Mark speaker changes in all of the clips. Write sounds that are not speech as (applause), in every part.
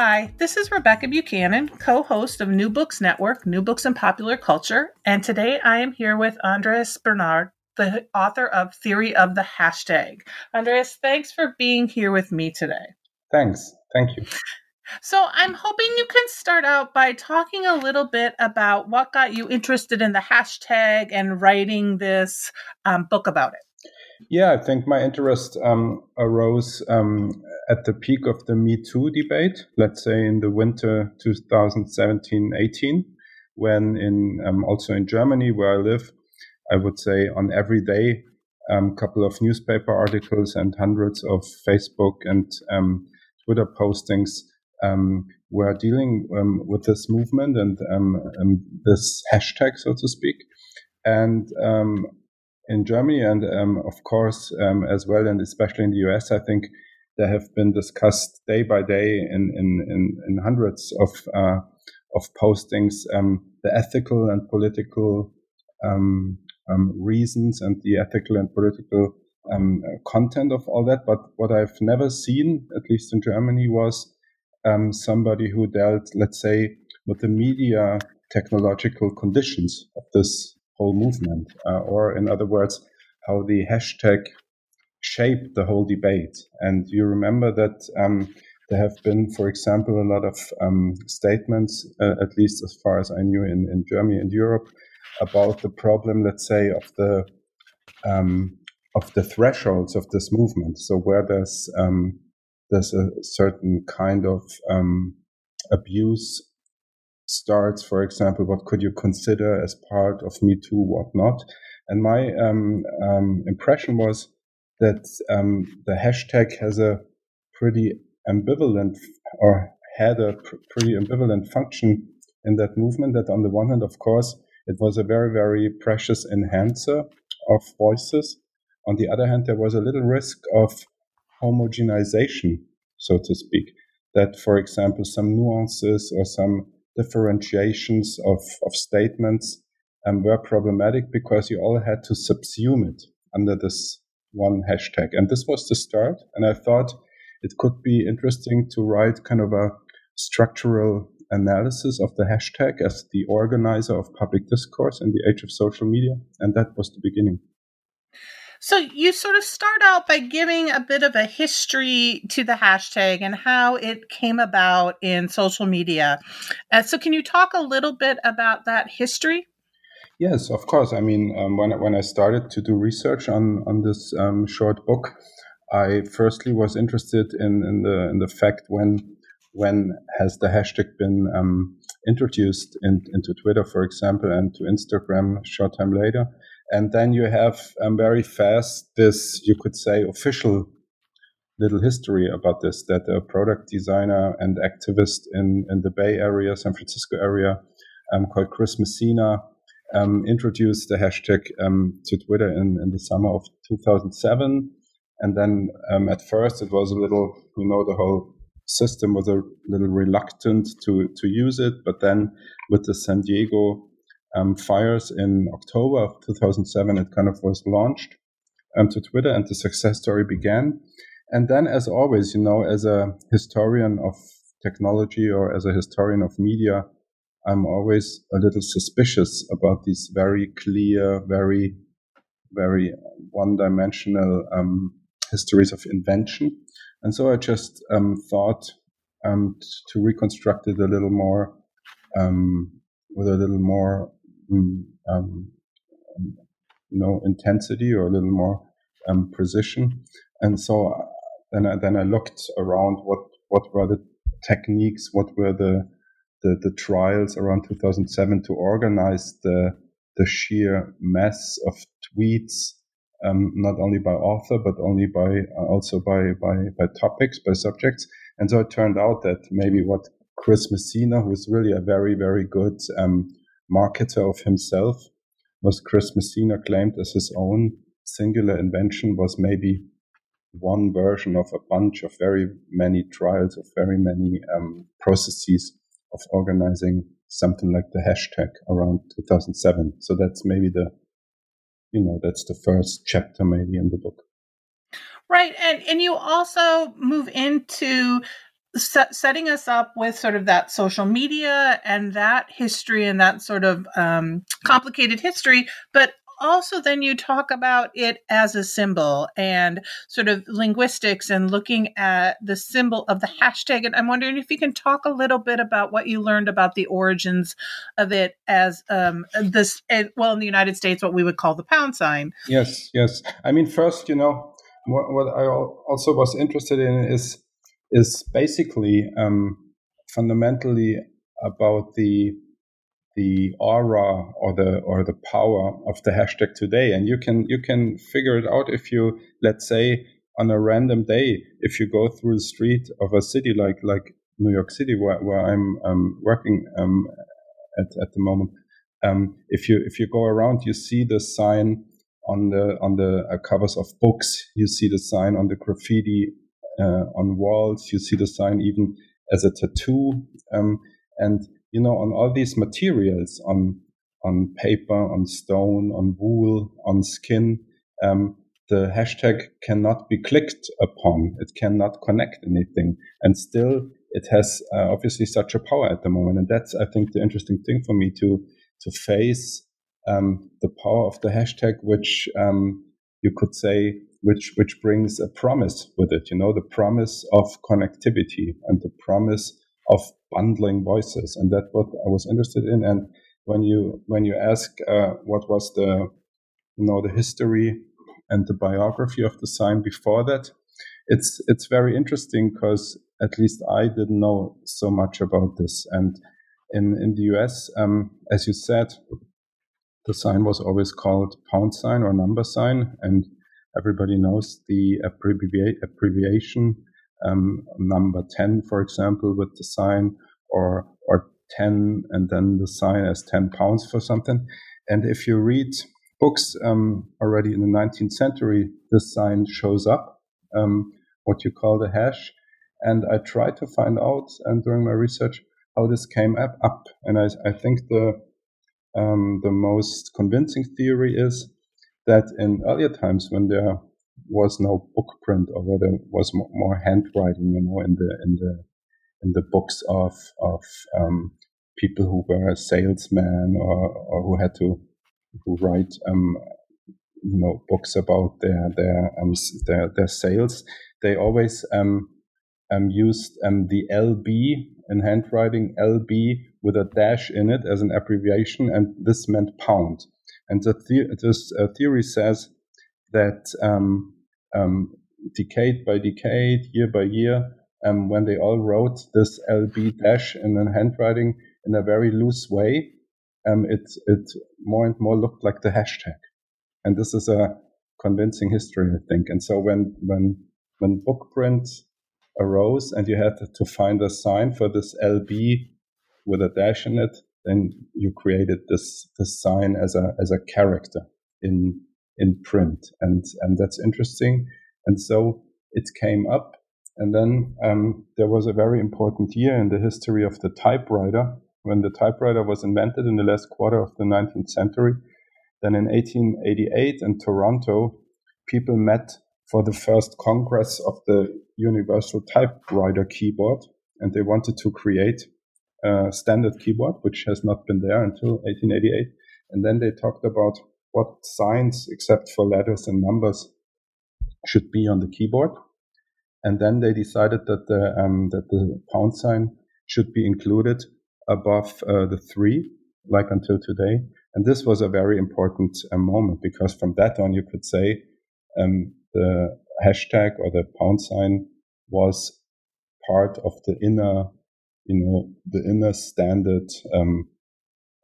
Speaker 1: Hi, this is Rebecca Buchanan, co host of New Books Network, New Books and Popular Culture, and today I am here with Andreas Bernard, the author of Theory of the Hashtag. Andreas, thanks for being here with me today.
Speaker 2: Thanks. Thank you.
Speaker 1: So, I'm hoping you can start out by talking a little bit about what got you interested in the hashtag and writing this um, book about it.
Speaker 2: Yeah, I think my interest um, arose um, at the peak of the Me Too debate, let's say in the winter 2017 18, when in um, also in Germany, where I live, I would say on every day, a um, couple of newspaper articles and hundreds of Facebook and um, Twitter postings um, were dealing with this movement and this hashtag, so to speak. And in Germany and um, of course um, as well, and especially in the US, I think they have been discussed day by day in in, in, in hundreds of uh, of postings, um, the ethical and political um, um, reasons and the ethical and political um, content of all that. But what I've never seen, at least in Germany, was somebody who dealt, let's say, with the media technological conditions of this whole movement, uh, or in other words, how the hashtag shaped the whole debate. And you remember that um, there have been, for example, a lot of um, statements, uh, at least as far as I knew in, in Germany and Europe, about the problem, let's say, of the um, of the thresholds of this movement. So where there's um, there's a certain kind of um, abuse starts, for example, what could you consider as part of Me Too, what not? And my um, um, impression was that um, the hashtag has a pretty ambivalent or had a pr- pretty ambivalent function in that movement. That on the one hand, of course, it was a very, very precious enhancer of voices. On the other hand, there was a little risk of homogenization, so to speak. That, for example, some nuances or some differentiations of, of statements um, were problematic because you all had to subsume it under this one hashtag. And this was the start. And I thought it could be interesting to write kind of a structural analysis of the hashtag as the organizer of public discourse in the age of social media. And that was the beginning.
Speaker 1: So you sort of start out by giving a bit of a history to the hashtag and how it came about in social media. Uh, so can you talk a little bit about that history?
Speaker 2: Yes, of course. I mean, um, when when I started to do research on on this um, short book, I firstly was interested in, in the in the fact when when has the hashtag been um, introduced in, into Twitter, for example, and to Instagram short time later. And then you have um, very fast this, you could say, official little history about this that a product designer and activist in, in the Bay Area, San Francisco area, um, called Chris Messina, um, introduced the hashtag um, to Twitter in, in the summer of 2007. And then um, at first it was a little, you know, the whole system was a little reluctant to, to use it. But then with the San Diego um, fires in October of 2007, it kind of was launched um, to Twitter and the success story began. And then, as always, you know, as a historian of technology or as a historian of media, I'm always a little suspicious about these very clear, very, very one dimensional um, histories of invention. And so I just um, thought um, to reconstruct it a little more um, with a little more um, you know, intensity or a little more um, precision. And so uh, then I, then I looked around what, what were the techniques, what were the, the, the trials around 2007 to organize the, the sheer mass of tweets um, not only by author but only by uh, also by, by by topics, by subjects. And so it turned out that maybe what Chris Messina, who is really a very very good um, marketer of himself, was Chris Messina claimed as his own singular invention was maybe one version of a bunch of very many trials of very many um, processes of organizing something like the hashtag around 2007. So that's maybe the, you know, that's the first chapter maybe in the book.
Speaker 1: Right. And, and you also move into set, setting us up with sort of that social media and that history and that sort of um, complicated history, but also then you talk about it as a symbol and sort of linguistics and looking at the symbol of the hashtag. And I'm wondering if you can talk a little bit about what you learned about the origins of it as um, this, eh, well, in the United States, what we would call the pound sign.
Speaker 2: Yes, yes. I mean, first, you know, what, what I also was interested in is is basically um, fundamentally about the the aura or the or the power of the hashtag today. And you can you can figure it out if you let's say on a random day if you go through the street of a city like like New York City where, where I'm um, working um, at, at the moment um, if you if you go around you see the sign on the on the uh, covers of books. You see the sign on the graffiti on walls you see the sign even as a tattoo um, and you know, on all these materials, on on paper, on stone, on wool, on skin, um, the hashtag cannot be clicked upon. It cannot connect anything, and still it has uh, obviously such a power at the moment. And that's, I think, the interesting thing for me to to face um, the power of the hashtag, which um, you could say, which which brings a promise with it. You know, the promise of connectivity and the promise of bundling voices, and that's what I was interested in. And when you when you ask uh, what was the you know the history and the biography of the sign before that, it's it's very interesting because at least I didn't know so much about this. And in in the US, um, as you said, the sign was always called pound sign or number sign, and everybody knows the abbreviation um, number 10, for example, with the sign or, or 10 and then the sign as 10 pounds for something. And if you read books um, already in the 19th century, this sign shows up, um, what you call the hash. And I tried to find out, and during my research, how this came up. up. And I, I think the um, the most convincing theory is that in earlier times, when there was no book print or whether it was more handwriting, you know, in the in the in the books of of um, people who were salesmen or or who had to who write um, you know books about their their um, their, their sales. They always um, um, used um, the LB in handwriting, LB with a dash in it as an abbreviation, and this meant pound. And the, this uh, theory says that um, um, decade by decade, year by year, um, when they all wrote this LB dash in a handwriting in a very loose way, um, it it more and more looked like the hashtag. And this is a convincing history, I think. And so when when when book print arose and you had to find a sign for this LB with a dash in it, then you created this this sign as a as a character in in print, and and that's interesting. And so it came up, and then um, there was a very important year in the history of the typewriter when the typewriter was invented in the last quarter of the 19th century. Then in 1888 in Toronto, people met for the first congress of the Universal Typewriter Keyboard, and they wanted to create a standard keyboard, which has not been there until 1888. And then they talked about what signs, except for letters and numbers, should be on the keyboard. And then they decided that the um, that the pound sign should be included above uh, the three, like until today. And this was a very important uh, moment because from that on, you could say um, the hashtag or the pound sign was part of the inner, you know, the inner standard um,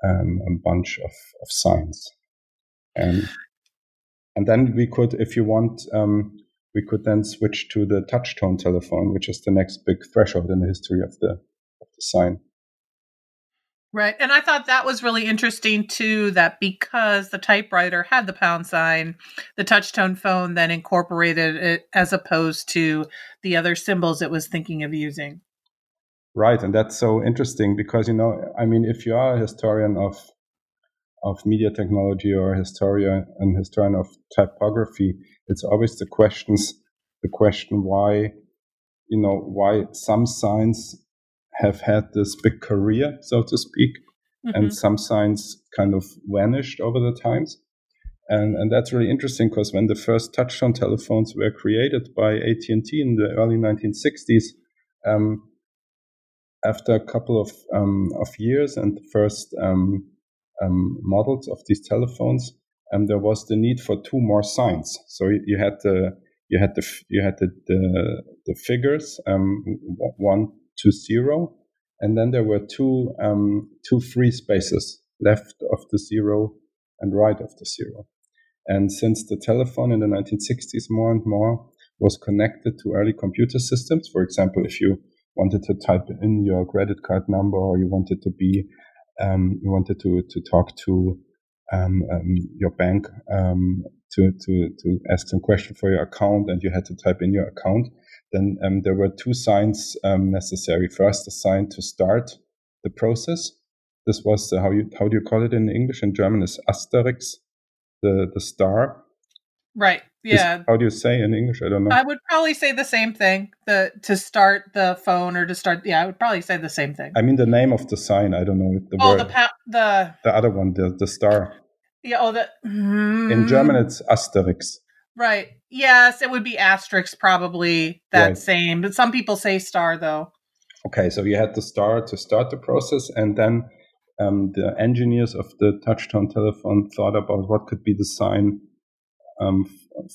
Speaker 2: um, bunch of, of signs. And and then we could, if you want, um, we could then switch to the touchtone telephone, which is the next big threshold in the history of the, of the sign.
Speaker 1: Right. And I thought that was really interesting too, that because the typewriter had the pound sign, the touchtone phone then incorporated it as opposed to the other symbols it was thinking of using.
Speaker 2: Right. And that's so interesting because, you know, I mean, if you are a historian of of media technology or a historian and historian of typography, it's always the questions the question why, you know, why some signs have had this big career, so to speak, mm-hmm. and some signs kind of vanished over the times. And, and that's really interesting because when the first touchtone telephones were created by AT&T in the early 1960s, um, after a couple of, um, of years and the first um, um models of these telephones, there was the need for two more signs. So you had the you had the you had the the, the figures one to zero, and then there were two two free spaces left of the zero and right of the zero. And since the telephone in the 1960s more and more was connected to early computer systems, for example, if you wanted to type in your credit card number or you wanted to be um, you wanted to to talk to um, um, your bank um, to to to ask some question for your account, and you had to type in your account then um, there were two signs um, necessary. First, a sign to start the process. This was uh, how you how do you call it in English? In German, is Asterix, the the star.
Speaker 1: Right. Yeah.
Speaker 2: Is, how do you say in English? I don't know.
Speaker 1: I would probably say the same thing. The to start the phone or to start. Yeah, I would probably say the same thing.
Speaker 2: I mean the name of the sign. I don't know if the
Speaker 1: oh,
Speaker 2: word.
Speaker 1: the pa- the
Speaker 2: the other one, the the star.
Speaker 1: Yeah. Oh, the.
Speaker 2: Mm, in German, it's Asterix.
Speaker 1: Right. Yes, it would be asterisk probably that right. same. But some people say star though.
Speaker 2: Okay, so you had the star to start the process, and then um, the engineers of the touchtone telephone thought about what could be the sign um,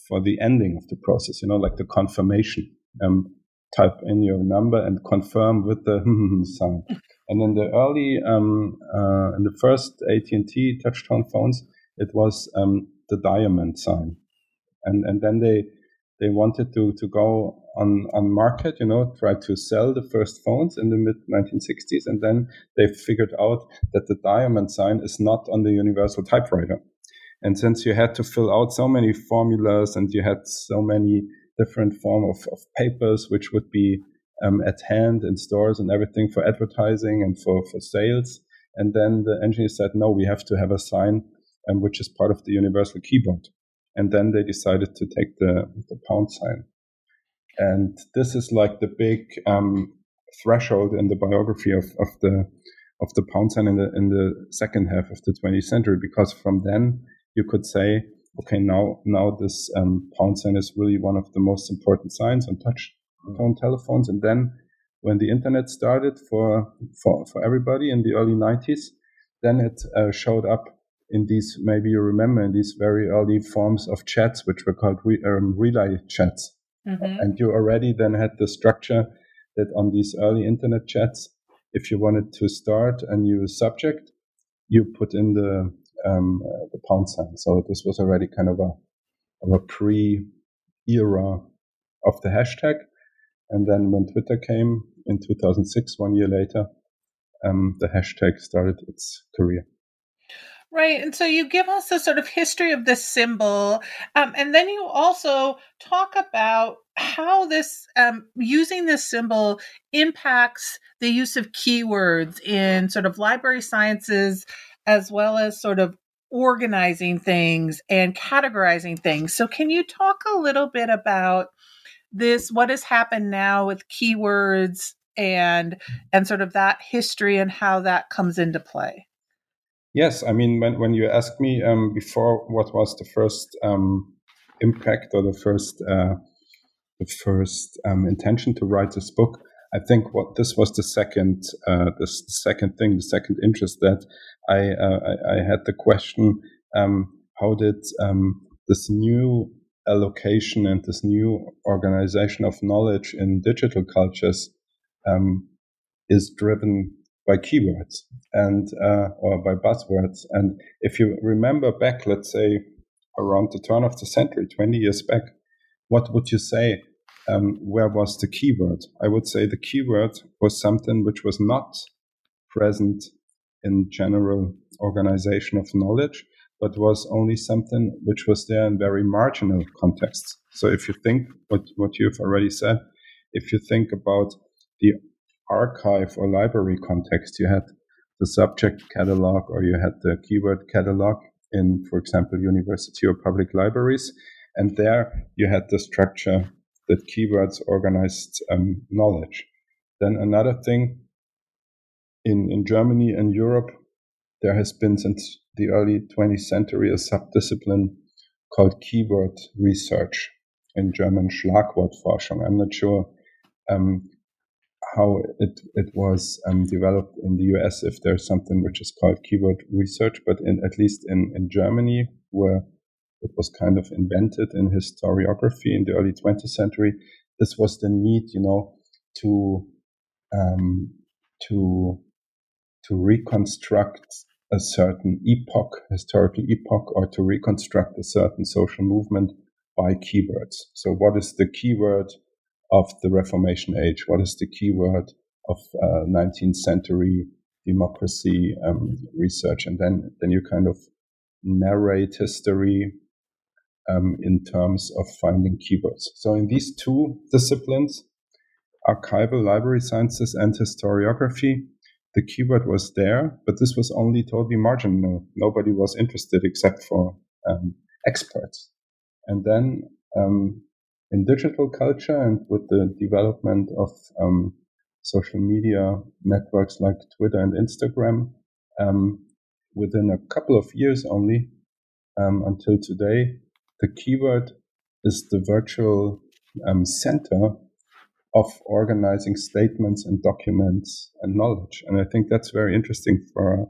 Speaker 2: for the ending of the process. You know, like the confirmation. Um, type in your number and confirm with the (laughs) sign. and in the early, um, uh, in the first AT and T touchtone phones, it was um, the diamond sign and and then they they wanted to to go on on market, you know, try to sell the first phones in the mid 1960s, and then they figured out that the diamond sign is not on the universal typewriter. And since you had to fill out so many formulas and you had so many different form of, of papers which would be um, at hand in stores and everything for advertising and for, for sales. And then the engineer said, no, we have to have a sign um, which is part of the universal keyboard and then they decided to take the, the pound sign. And this is like the big um, threshold in the biography of, of the of the pound sign in the in the second half of the 20th century, because from then you could say, okay, now now this um, pound sign is really one of the most important signs on touch tone telephones. And then when the internet started for for for everybody in the early 90s, then it uh, showed up in these, maybe you remember, in these very early forms of chats, which were called re, um, relay chats. Mm-hmm. And you already then had the structure that on these early internet chats, if you wanted to start a new subject, you put in the um, uh, the pound sign. So this was already kind of a of a pre era of the hashtag. And then when Twitter came in 2006, one year later, um, the hashtag started its career.
Speaker 1: Right. And so you give us a sort of history of this symbol. Um, and then you also talk about how this, um, using this symbol impacts the use of keywords in sort of library sciences, as well as sort of organizing things and categorizing things. So can you talk a little bit about this, what has happened now with keywords and, and sort of that history and how that comes into play?
Speaker 2: Yes, I mean, when, when you asked me um, before what was the first um, impact or the first uh, the first um, intention to write this book, I think what this was the second uh, the second thing, the second interest that I uh, I, I, had the question: um, How did um, this new allocation and this new organization of knowledge in digital cultures um, is driven by keywords and uh, or by buzzwords. And if you remember back, let's say around the turn of the century, 20 years back, what would you say? Um, where was the keyword? I would say the keyword was something which was not present in general organization of knowledge, but was only something which was there in very marginal contexts. So if you think what, what you've already said, if you think about the archive or library context, you had the subject catalog or you had the keyword catalog in, for example, university or public libraries. And there you had the structure that keywords organized um, knowledge. Then another thing in, in Germany and Europe, there has been since the early 20th century a subdiscipline called keyword research in German Schlagwortforschung. I'm not sure um, how it, it was um, developed in the US, if there's something which is called keyword research, but in, at least in, in Germany, where it was kind of invented in historiography in the early 20th century, this was the need, you know, to um, to to reconstruct a certain epoch, historical epoch, or to reconstruct a certain social movement by keywords. So, what is the keyword of the Reformation age? What is the keyword of uh, 19th century democracy um, research? And then, then you kind of narrate history um, in terms of finding keywords. So, in these two disciplines, archival library sciences and historiography, the keyword was there, but this was only totally marginal. Nobody was interested except for um, experts. And then um, in digital culture and with the development of um, social media networks like Twitter and Instagram, um, within a couple of years only um, until today, the keyword is the virtual um, center of organizing statements and documents and knowledge. And I think that's very interesting for a,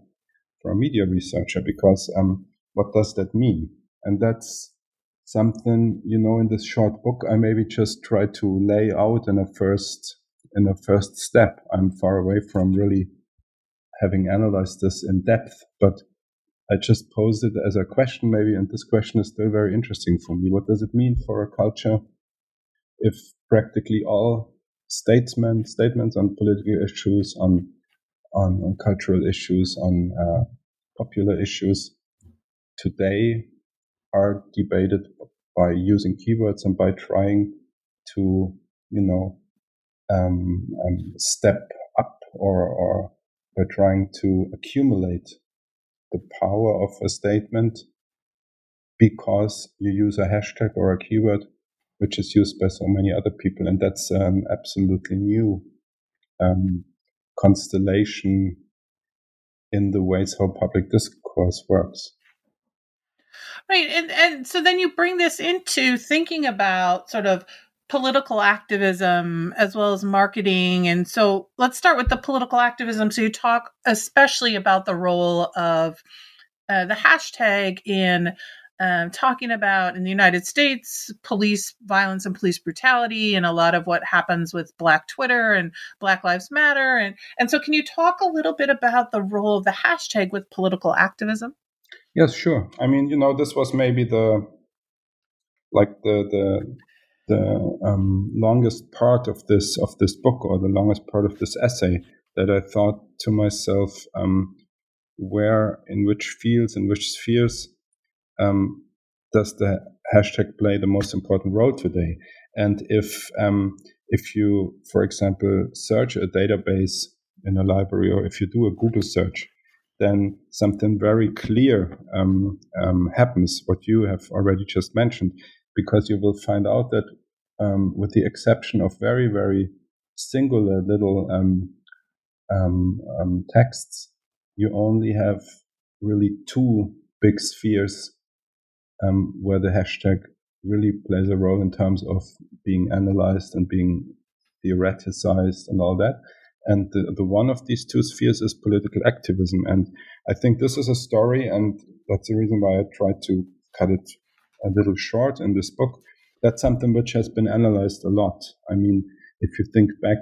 Speaker 2: for a media researcher because um, what does that mean? And that's something, you know, in this short book, I maybe just try to lay out in a first, in a first step. I'm far away from really having analyzed this in depth, but I just posed it as a question maybe, and this question is still very interesting for me. What does it mean for a culture if practically all statesmen, statements on political issues, on on, on cultural issues, on uh, popular issues today are debated by using keywords and by trying to, you know, um, um, step up or, or by trying to accumulate the power of a statement because you use a hashtag or a keyword which is used by so many other people. And that's an um, absolutely new um, constellation in the ways how public discourse works.
Speaker 1: Right. And, and so then you bring this into thinking about sort of political activism as well as marketing. And so let's start with the political activism. So you talk especially about the role of uh, the hashtag in um, talking about in the United States police violence and police brutality, and a lot of what happens with Black Twitter and Black Lives Matter, and and so can you talk a little bit about the role of the hashtag with political activism?
Speaker 2: Yes, sure. I mean, you know, this was maybe the like the the the um, longest part of this of this book or the longest part of this essay that I thought to myself, um, where in which fields in which spheres um, does the hashtag play the most important role today? And if um, if you, for example, search a database in a library, or if you do a Google search, then something very clear um, um, happens. What you have already just mentioned, because you will find out that, um, with the exception of very very singular little um, um, texts, you only have really two big spheres um, where the hashtag really plays a role in terms of being analyzed and being theoreticized and all that. And the, the one of these two spheres is political activism. And I think this is a story, and that's the reason why I tried to cut it a little short in this book. That's something which has been analyzed a lot. I mean, if you think back,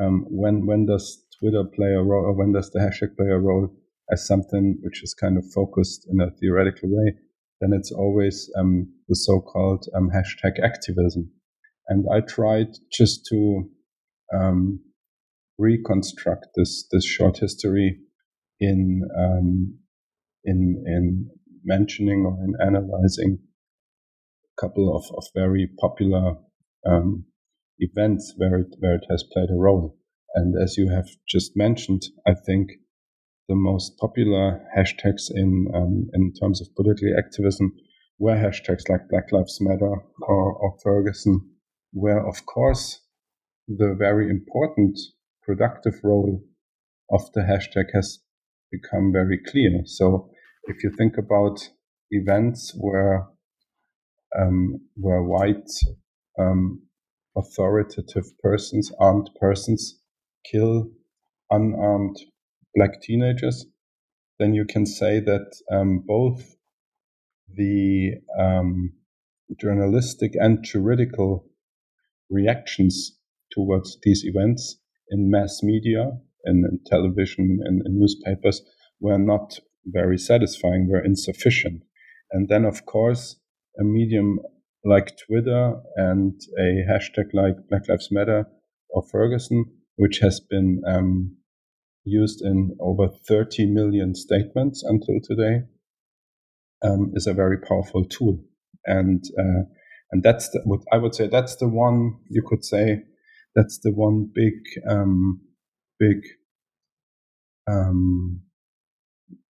Speaker 2: um, when when does Twitter play a role, or when does the hashtag play a role as something which is kind of focused in a theoretical way? then it's always um, the so-called um, hashtag activism. And I tried just to um, reconstruct this this short history in um, in in mentioning or in analyzing a couple of, of very popular um, events where it where it has played a role. And as you have just mentioned, I think the most popular hashtags in um, in terms of political activism were hashtags like Black Lives Matter or, or Ferguson, where of course the very important productive role of the hashtag has become very clear. So if you think about events where um, where white um, authoritative persons, armed persons, kill unarmed black teenagers, then you can say that um, both the um, journalistic and juridical reactions towards these events in mass media and in television and in newspapers were not very satisfying, were insufficient. And then, of course, a medium like Twitter and a hashtag like Black Lives Matter or Ferguson, which has been um, used in over 30 million statements until today, um, is a very powerful tool. And uh, and that's the, what I would say. That's the one you could say. That's the one big um, big um,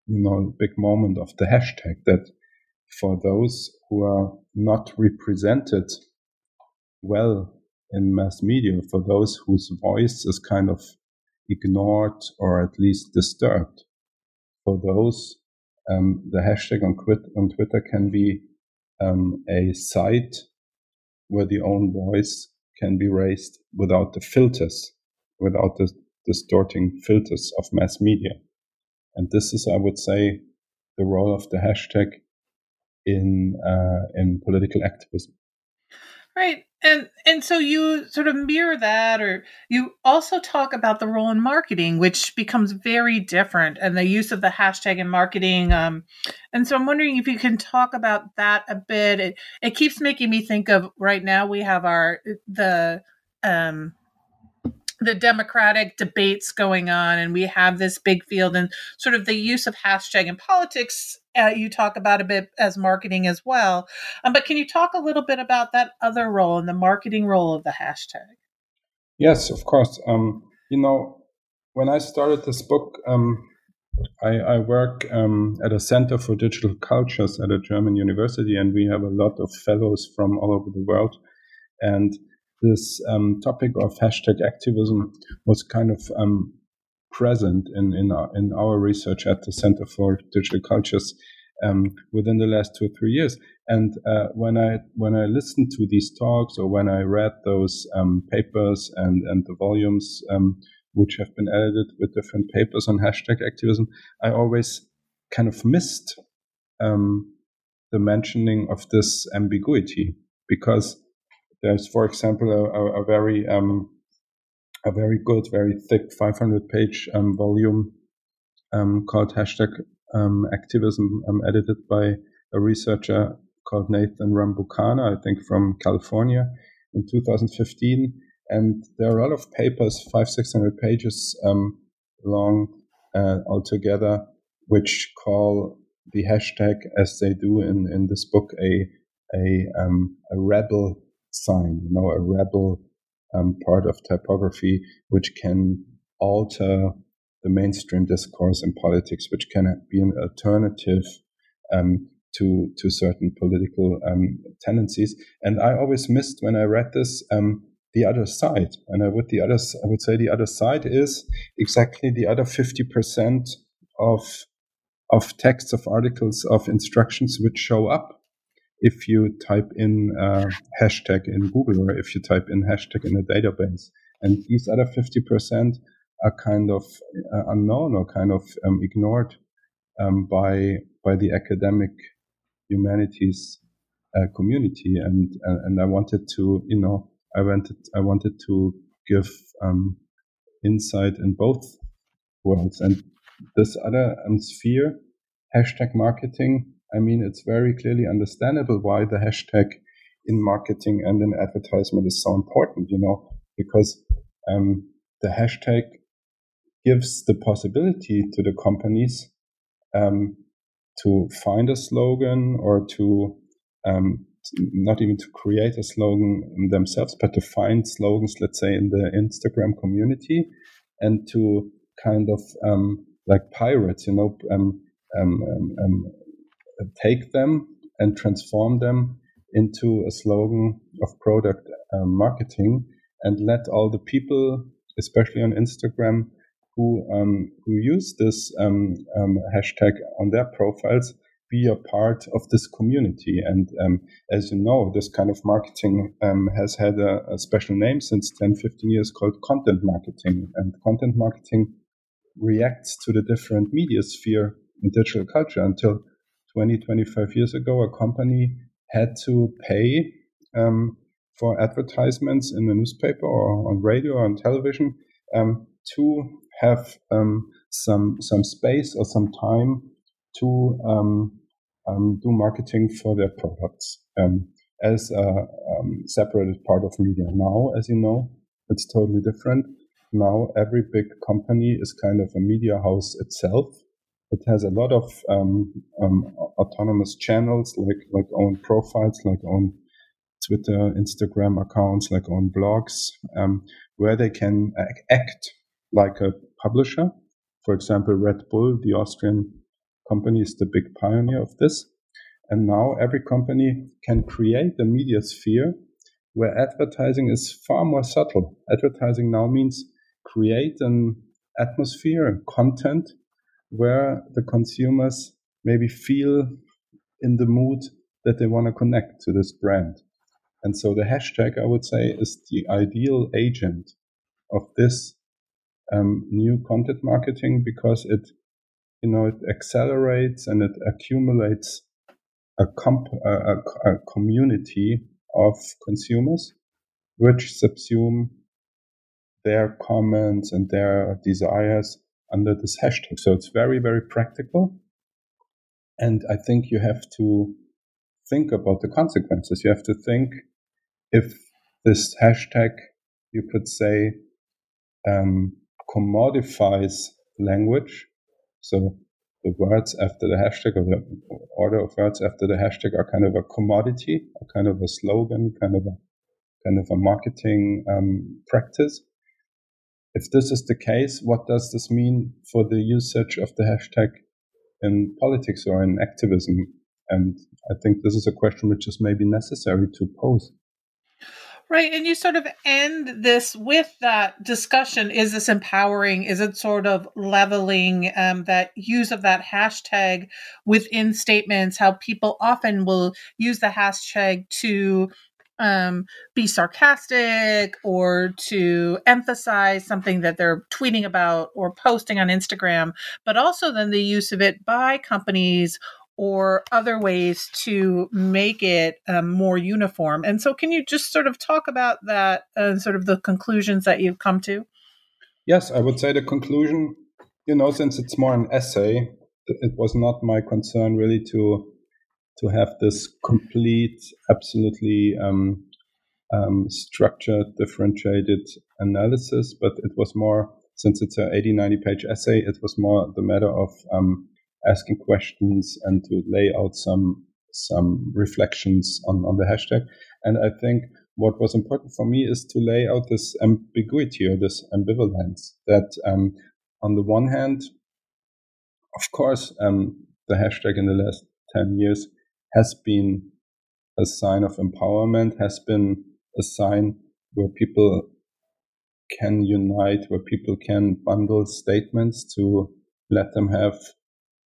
Speaker 2: you know big moment of the hashtag that for those who are not represented well in mass media, for those whose voice is kind of ignored or at least disturbed. For those, um, the hashtag on, on, Twitter can be um, a site where the own voice can be raised without the filters, without the distorting filters of mass media. And this is, I would say, the role of the hashtag in uh, in political activism.
Speaker 1: Right. And and so you sort of mirror that or you also talk about the role in marketing which becomes very different and the use of the hashtag in marketing um, and so I'm wondering if you can talk about that a bit it, it keeps making me think of right now we have our the um, the democratic debates going on and we have this big field and sort of the use of hashtag in politics uh, you talk about a bit as marketing as well. Um, but can you talk a little bit about that other role and the marketing role of the hashtag?
Speaker 2: Yes of course. Um, you know when i started this book um, I, I, work um, at a center for digital cultures at a german university and we have a lot of fellows from all over the world. And this um, topic of hashtag activism was kind of um, present in in our, in our, research at the Center for Digital Cultures um, within the last two or three years. And uh, when I when I listened to these talks or when I read those um, papers and and the volumes um, which have been edited with different papers on hashtag activism, I always kind of missed um, the mentioning of this ambiguity because there's, for example, a, a, a very um, a very good, very thick 500 page um, volume um, called hashtag um, activism, um, edited by a researcher called Nathan Rambukkana, I think from California in 2015. And there are a lot of papers, five, 600 pages um, long uh, altogether, which call the hashtag, as they do in, in this book, a, a, um, a rebel sign, you know, a rebel um, part of typography, which can alter the mainstream discourse in politics, which can be an alternative um, to to certain political um, tendencies. And I always missed when I read this um, the other side, and I would the other I would say the other side is exactly the other fifty percent of of texts of articles of instructions which show up if you type in a hashtag in Google or if you type in hashtag in a database. And these other 50% are kind of uh, unknown or kind of um, ignored um, by by the academic humanities uh, community. And, uh, and I wanted to, you know, I wanted I wanted to give um, insight in both worlds. And this other um, sphere, hashtag marketing, I mean, it's very clearly understandable why the hashtag in marketing and in advertisement is so important, you know, because um, the hashtag gives the possibility to the companies um, to find a slogan or to um, not even to create a slogan themselves, but to find slogans, let's say, in the Instagram community and to kind of um, like pirates, you know, um, um, um, um take them and transform them into a slogan of product um, marketing and let all the people, especially on Instagram, who um, who use this um, um, hashtag on their profiles be a part of this community. And um, as you know, this kind of marketing um, has had a, a, special name since 10, 15 years called content marketing. And content marketing reacts to the different media sphere in digital culture. Until 20, 25 years ago, a company had to pay um, for advertisements in the newspaper or on radio or on television um, to have um, some some space or some time to um, um, do marketing for their products um, as a separated part of media. Now, as you know, it's totally different. Now, every big company is kind of a media house itself. It has a lot of um, autonomous channels, like like own profiles, like own Twitter, Instagram accounts, like own blogs, um, where they can act like a publisher. For example, Red Bull, the Austrian company, is the big pioneer of this. And now every company can create a media sphere where advertising is far more subtle. Advertising now means create an atmosphere and content where the consumers maybe feel in the mood that they want to connect to this brand. And so the hashtag, I would say, is the ideal agent of this um, new content marketing because it, you know, it accelerates and it accumulates a, comp- a, a community of consumers which subsume their comments and their desires under this hashtag. So it's very, very practical. And I think you have to think about the consequences. You have to think if this hashtag, you could say, um, commodifies language. So the words after the hashtag or the order of words after the hashtag are kind of a commodity, a kind of a slogan, kind of a kind of a marketing um, practice. If this is the case, what does this mean for the usage of the hashtag in politics or in activism? And I think this is a question which is maybe necessary to pose.
Speaker 1: Right. And you sort of end this with that discussion. Is this empowering? Is it sort of leveling um, that use of that hashtag within statements? How people often will use the hashtag to um, be sarcastic or to emphasize something that they're tweeting about or posting on Instagram, but also then the use of it by companies or other ways to make it um, more uniform. And so, can you just sort of talk about that and uh, sort of the conclusions that you've come to?
Speaker 2: Yes, I would say the conclusion, you know, since it's more an essay, it was not my concern really to to have this complete, absolutely um, um, structured, differentiated analysis, but it was more, since it's an 80, 90 page essay, it was more the matter of um, asking questions and to lay out some some reflections on, on the hashtag. And I think what was important for me is to lay out this ambiguity or this ambivalence that um, on the one hand, of course, um, the hashtag in the last 10 years has been a sign of empowerment, has been a sign where people can unite, where people can bundle statements to let them have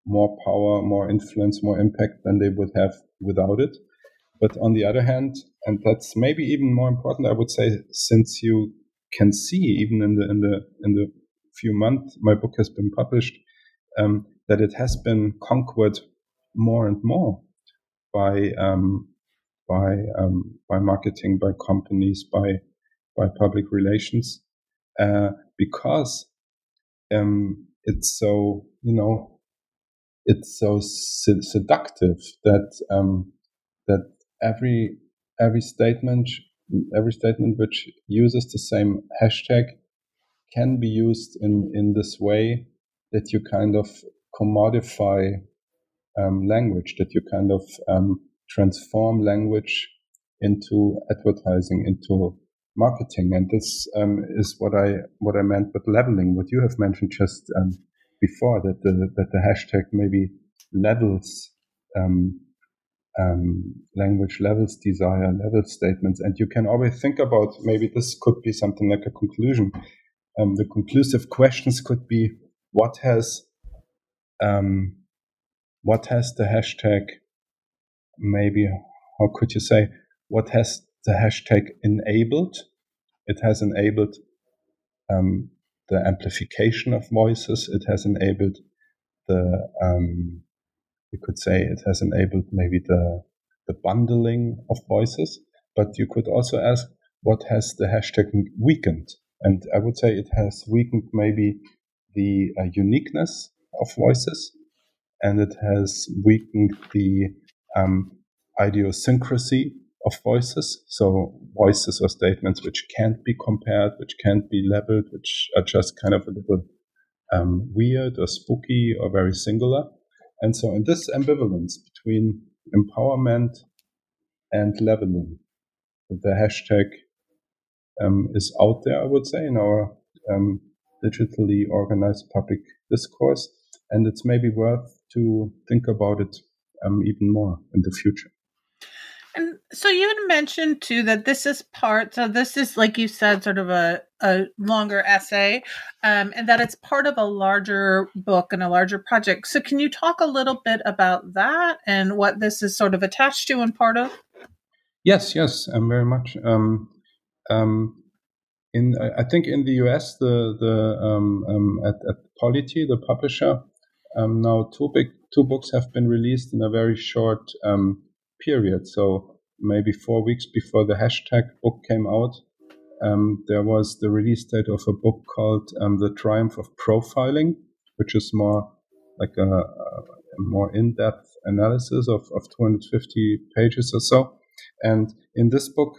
Speaker 2: more power, more influence, more impact than they would have without it. But on the other hand, and that's maybe even more important, I would say, since you can see even in the in the in the few months my book has been published, um, that it has been conquered more and more by um, by um, by marketing, by companies, by by public relations, uh, because um, it's so you know it's so seductive that um, that every every statement every statement which uses the same hashtag can be used in in this way that you kind of commodify um, language that you kind of um, transform language into advertising into marketing. And this um, is what I what I meant with leveling what you have mentioned just um, before that the that the hashtag maybe levels um, um, language levels desire level statements. And you can always think about maybe this could be something like a conclusion. Um, the conclusive questions could be what has um, what has the hashtag maybe how could you say what has the hashtag enabled it has enabled um, the amplification of voices. It has enabled the, um, you could say it has enabled maybe the, the bundling of voices. But you could also ask, what has the hashtag weakened? And I would say it has weakened maybe the uh, uniqueness of voices, and it has weakened the um, idiosyncrasy of voices. So voices or statements which can't be compared, which can't be leveled, which are just kind of a little um, weird or spooky or very singular. And so in this ambivalence between empowerment and leveling, the hashtag um, is out there, I would say, in our um, digitally organized public discourse. And it's maybe worth to think about it um, even more in the future.
Speaker 1: And so you had mentioned too that this is part. So this is, like you said, sort of a a longer essay, um, and that it's part of a larger book and a larger project. So can you talk a little bit about that and what this is sort of attached to and part of?
Speaker 2: Yes, yes, um, very much. Um, um, in I think in the US, the the um, um, at, at Polity, the publisher, um, now two big two books have been released in a very short um, period. So maybe four weeks before the hashtag book came out, um, there was the release date of a book called um, The Triumph of Profiling, which is more like a, a more in-depth analysis of, of 250 pages or so. And in this book,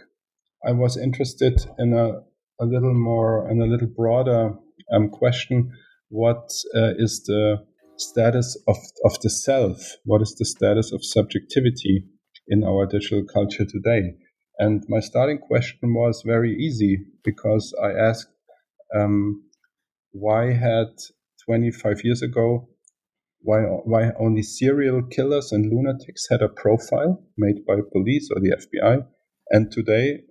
Speaker 2: I was interested in a, a little more, and a little broader um, question. What uh, is the status of, of the self? What is the status of subjectivity in our digital culture today? And my starting question was very easy because I asked, um, why had 25 years ago, why, why only serial killers and lunatics had a profile made by police or the FBI? And today,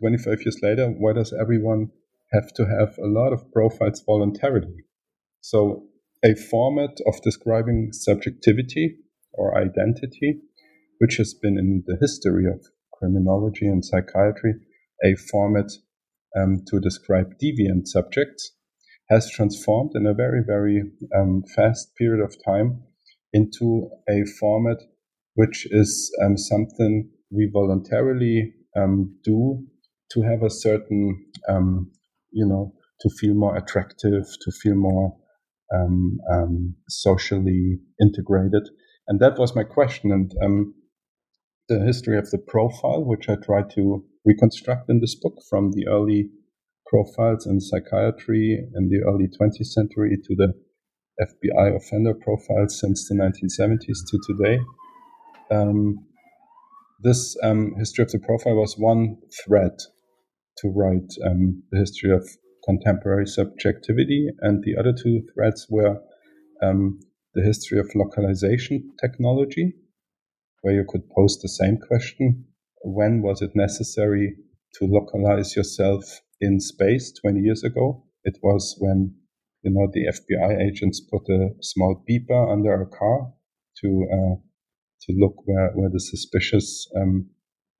Speaker 2: 25 years later, why does everyone have to have a lot of profiles voluntarily? So a format of describing subjectivity or identity which has been in the history of criminology and psychiatry a format um, to describe deviant subjects, has transformed in a very, very um, fast period of time into a format which is um, something we voluntarily um, do to have a certain, um, you know, to feel more attractive, to feel more um, socially integrated. And that was my question. And the history of the profile, which I try to reconstruct in this book from the early profiles in psychiatry in the early 20th century to the FBI offender profiles since the 1970s to today. Um, this um, history of the profile was one thread to write um, the history of contemporary subjectivity, and the other two threads were um, the history of localization technology, where you could pose the same question. When was it necessary to localize yourself in space 20 years ago? It was when, you know, the FBI agents put a small beeper under a car to, uh, to look where, where the suspicious um,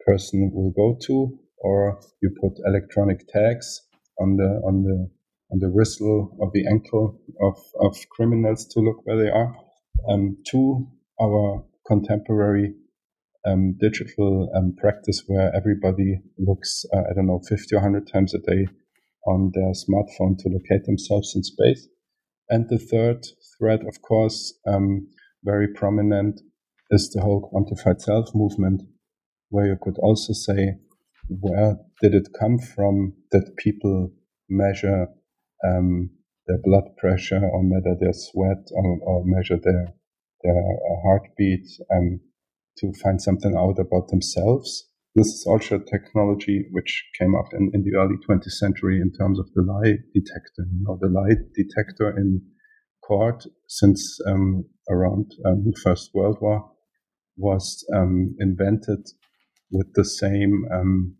Speaker 2: person will go to, or you put electronic tags on the, on the, on the wristle or the ankle of, of criminals to look where they are. Um, to our contemporary um, digital um, practice where everybody looks, uh, I don't know, 50 or 100 times a day on their smartphone to locate themselves in space. And the third thread, of course, um, very prominent is the whole quantified self movement, where you could also say, where did it come from that people measure um, their blood pressure or measure their sweat or, or measure their, their heartbeat um, to find something out about themselves? This is also a technology which came up in, in the early 20th century in terms of the lie detector. You know, the lie detector in court since um, around um, the First World War was um, invented with the same um,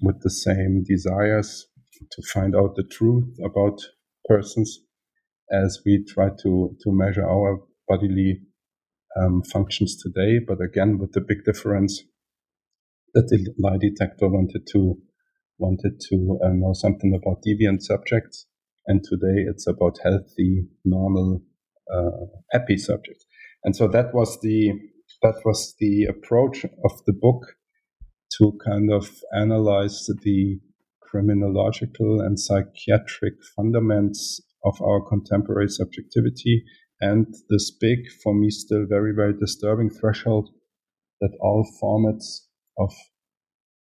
Speaker 2: with the same desires to find out the truth about persons as we try to to measure our bodily um, functions today. But again, with the big difference that the lie detector wanted to wanted to uh, know something about deviant subjects, and today it's about healthy, normal, uh, happy subjects. And so that was the that was the approach of the book to kind of analyze the criminological and psychiatric fundaments of our contemporary subjectivity and this big, for me, still very, very disturbing threshold that all formats of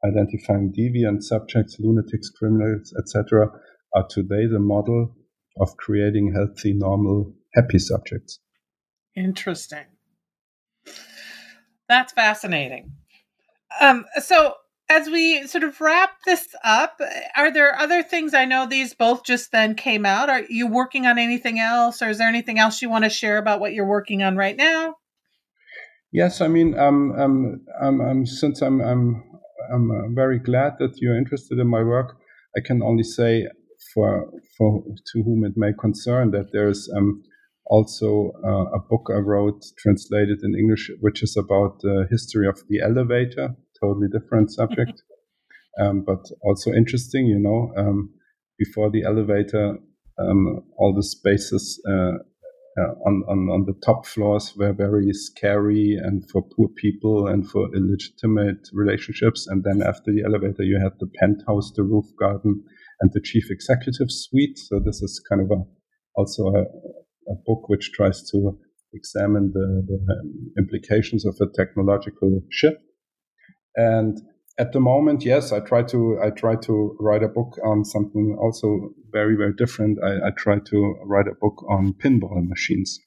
Speaker 2: identifying deviant subjects, lunatics, criminals, etc., are today the model of creating healthy, normal, happy subjects.
Speaker 1: Interesting. That's fascinating. Um, so, as we sort of wrap this up, are there other things? I know these both just then came out. Are you working on anything else, or is there anything else you want to share about what you're working on right now?
Speaker 2: Yes, I mean, um, um, um, um since I'm, I'm, I'm uh, very glad that you're interested in my work, I can only say for for to whom it may concern that there's um, also uh, a book I wrote translated in English, which is about the history of the elevator. Totally different subject, um, but also interesting. You know, um, before the elevator, um, all the spaces uh, uh, on, on on the top floors were very scary and for poor people and for illegitimate relationships. And then after the elevator, you had the penthouse, the roof garden, and the chief executive suite. So this is kind of a also a, a book which tries to examine the, the um, implications of a technological shift. And at the moment, yes, I try to I try to write a book on something also very very different. I, I try to write a book on pinball machines,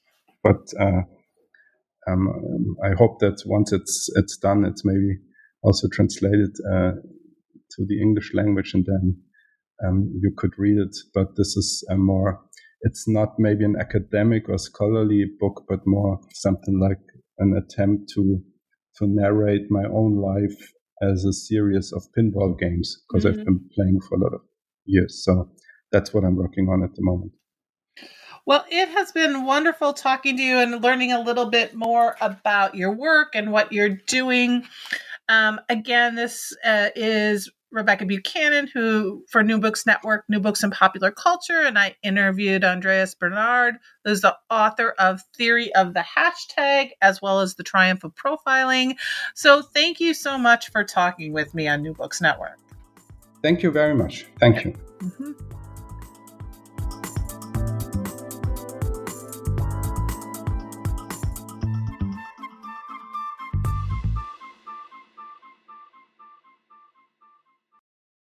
Speaker 2: but uh, um, I hope that once it's it's done, it's maybe also translated uh, to the English language, and then um, you could read it. But this is a more it's not maybe an academic or scholarly book, but more something like an attempt to to narrate my own life as a series of pinball games because mm-hmm. I've been playing for a lot of years. So that's what I'm working on at the moment.
Speaker 1: Well, it has been wonderful talking to you and learning a little bit more about your work and what you're doing. Um, again, this uh, is Rebecca Buchanan, who for New Books Network, New Books and Popular Culture, and I interviewed Andreas Bernard, who's the author of Theory of the Hashtag, as well as The Triumph of Profiling. So thank you so much for talking with me on New Books Network.
Speaker 2: Thank you very much. Thank you. Mm-hmm.